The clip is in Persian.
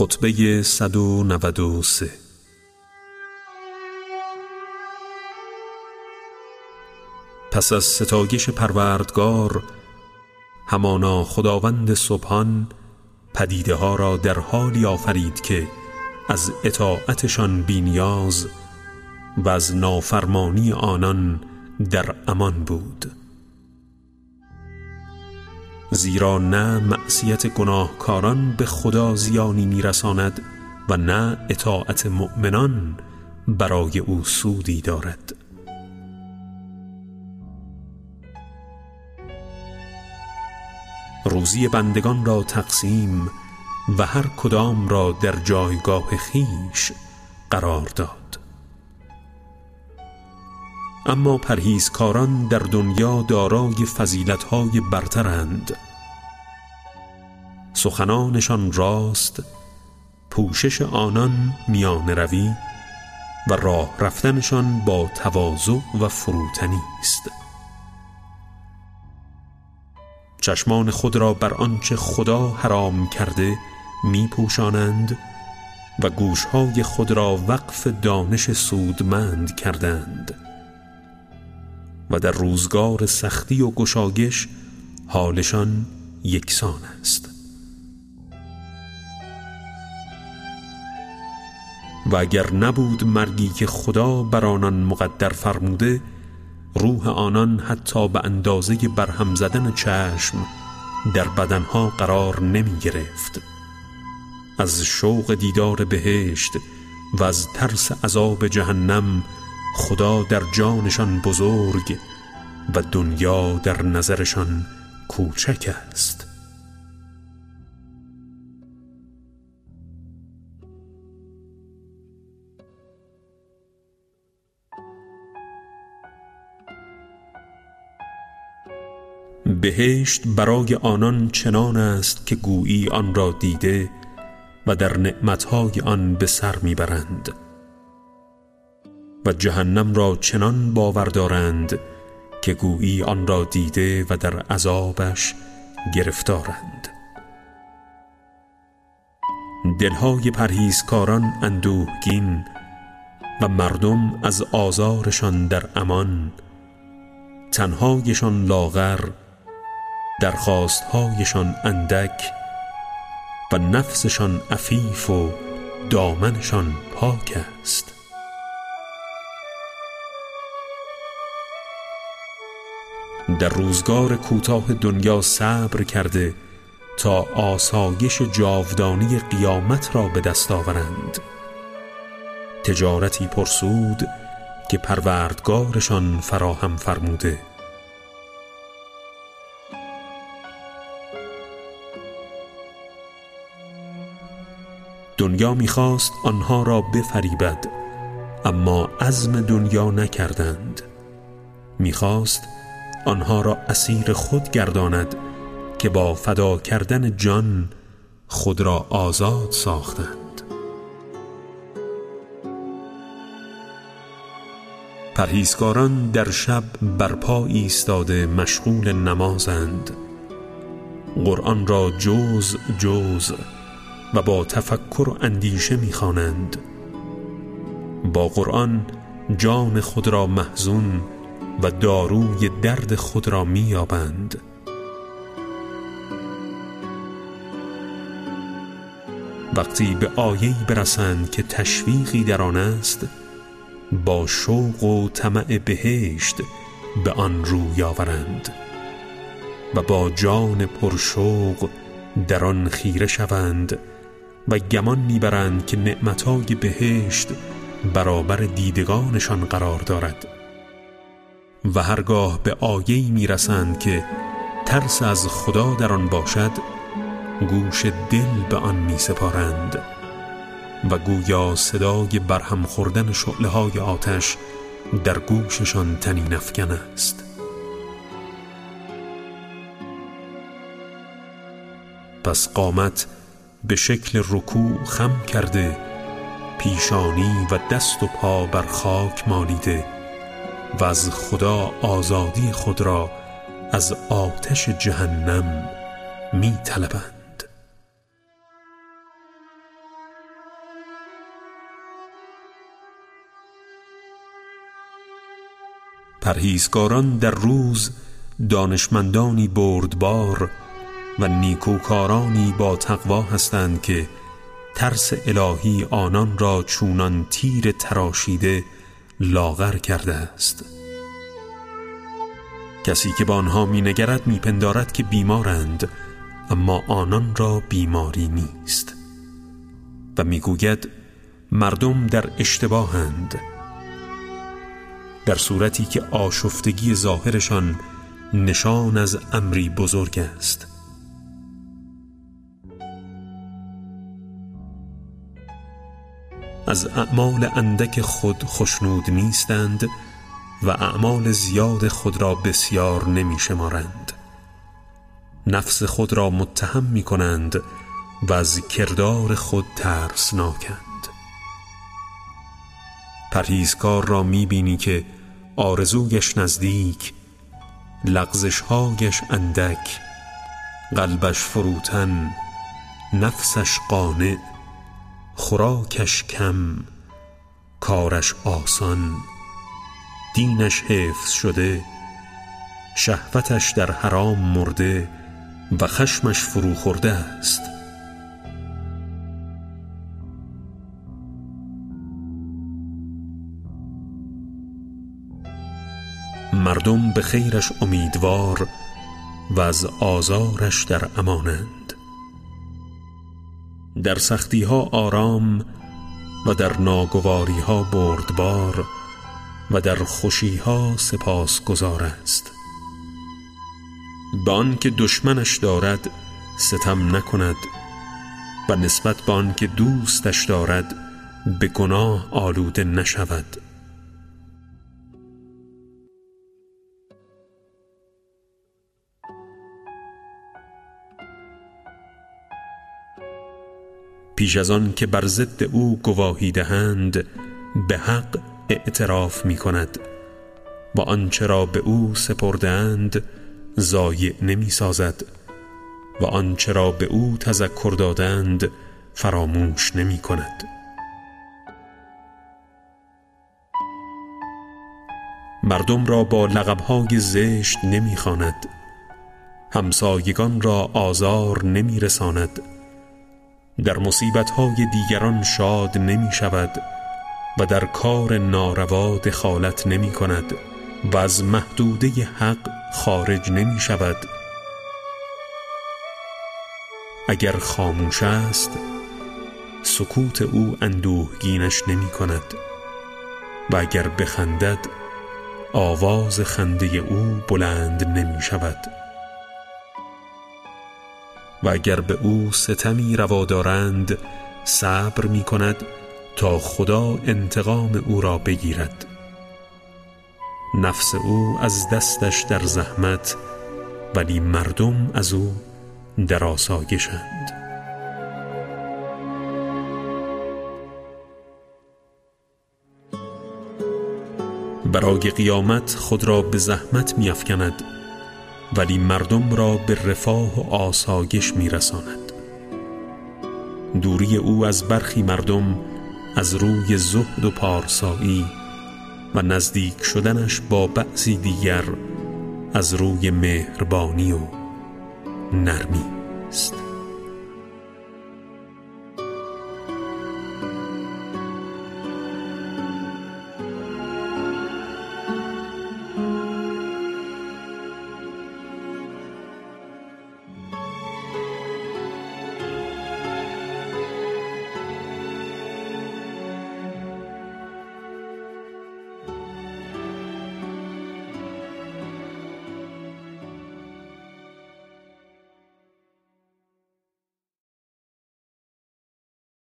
خطبه 193 پس از ستایش پروردگار همانا خداوند سبحان پدیده ها را در حالی آفرید که از اطاعتشان بینیاز و از نافرمانی آنان در امان بود. زیرا نه معصیت گناهکاران به خدا زیانی میرساند و نه اطاعت مؤمنان برای او سودی دارد. روزی بندگان را تقسیم و هر کدام را در جایگاه خیش قرار داد. اما پرهیزکاران در دنیا دارای فضیلتهای برترند. سخنانشان راست پوشش آنان میان روی و راه رفتنشان با تواضع و فروتنی است. چشمان خود را بر آنچه خدا حرام کرده می پوشانند و گوشهای خود را وقف دانش سودمند کردند. و در روزگار سختی و گشایش حالشان یکسان است. و اگر نبود مرگی که خدا بر آنان مقدر فرموده روح آنان حتی به اندازه برهم زدن چشم در بدنها قرار نمی گرفت. از شوق دیدار بهشت و از ترس عذاب جهنم خدا در جانشان بزرگ و دنیا در نظرشان کوچک است. بهشت برای آنان چنان است که گویی آن را دیده و در نعمتهای آن به سر می‌برند. و جهنم را چنان باور دارند که گویی آن را دیده و در عذابش گرفتارند. دلهای پرهیزکاران اندوهگین و مردم از آزارشان در امان تنهایشان لاغر درخواستهایشان اندک و نفسشان عفیف و دامنشان پاک است. در روزگار کوتاه دنیا صبر کرده تا آسایش جاودانی قیامت را به دست آورند. تجارتی پرسود که پروردگارشان فراهم فرموده. دنیا می‌خواست آنها را بفریبد اما عزم دنیا نکردند. می‌خواست آنها را اسیر خود گرداند که با فدا کردن جان خود را آزاد ساختند. پرهیزکاران در شب برپا ایستاده مشغول نمازند. قرآن را جوز جوز و با تفکر و اندیشه می‌خوانند. با قرآن جان خود را محزون و داروی درد خود را مییابند. وقتی به آیهی برسند که تشویقی در آن است با شوق و طمع بهشت به آن روی آورند و با جان پرشوق در آن خیره شوند و گمان می‌برند که نعمتهای بهشت برابر دیدگانشان قرار دارد. و هرگاه به آیهی می‌رسند که ترس از خدا در آن باشد گوش دل به آن می سپارند و گویا صدای برهم خوردن شعله های آتش در گوششان تنی نفکن است. پس قامت به شکل رکوع خم کرده پیشانی و دست و پا بر خاک مالیده. و از خدا آزادی خود را از آتش جهنم می طلبند. پرهیزکاران در روز دانشمندانی بردبار و نیکوکارانی با تقوا هستند که ترس الهی آنان را چونان تیر تراشیده لاغر کرده است. کسی که با آنها می نگرد می پندارد که بیمارند اما آنان را بیماری نیست. و می‌گوید مردم در اشتباهند. در صورتی که آشفتگی ظاهرشان نشان از امری بزرگ است. از اعمال اندک خود خشنود نیستند و اعمال زیاد خود را بسیار نمی شمارند. نفس خود را متهم می کنند و از کردار خود ترسناکند. پرهیزکار را می بینی که آرزویش نزدیک لغزشهایش اندک قلبش فروتن نفسش قانع. خوراکش کم کارش آسان دینش حفظ شده شهوتش در حرام مرده و خشمش فرو خورده است. مردم به خیرش امیدوار و از آزارش در امانند در سختی ها آرام و در ناگواری ها بردبار و در خوشی ها سپاس گذار است. به که دشمنش دارد ستم نکند و نسبت به که دوستش دارد به گناه آلوده نشود. پیش از آن که بر ضد او گواهی دهند به حق اعتراف می کند. و آنچه را به او سپردند ضایع نمی سازد. و آنچه را به او تذکر دادند فراموش نمی کند. مردم را با لقبهای زشت نمی خاند همسایگان را آزار نمی رساند. در مصیبتهای دیگران شاد نمی شود و در کار ناروا دخالت نمی کند و از محدوده حق خارج نمی شود اگر خاموش است سکوت او اندوهگینش نمی کند و اگر بخندد آواز خنده او بلند نمی شود و اگر به او ستمی روا دارند صبر می کند تا خدا انتقام او را بگیرد. نفس او از دستش در زحمت ولی مردم از او در آسایشند. برای قیامت خود را به زحمت میافکند ولی مردم را به رفاه و آسایش میرساند. دوری او از برخی مردم از روی زهد و پارسایی و نزدیک شدنش با بعضی دیگر از روی مهربانی و نرمی است.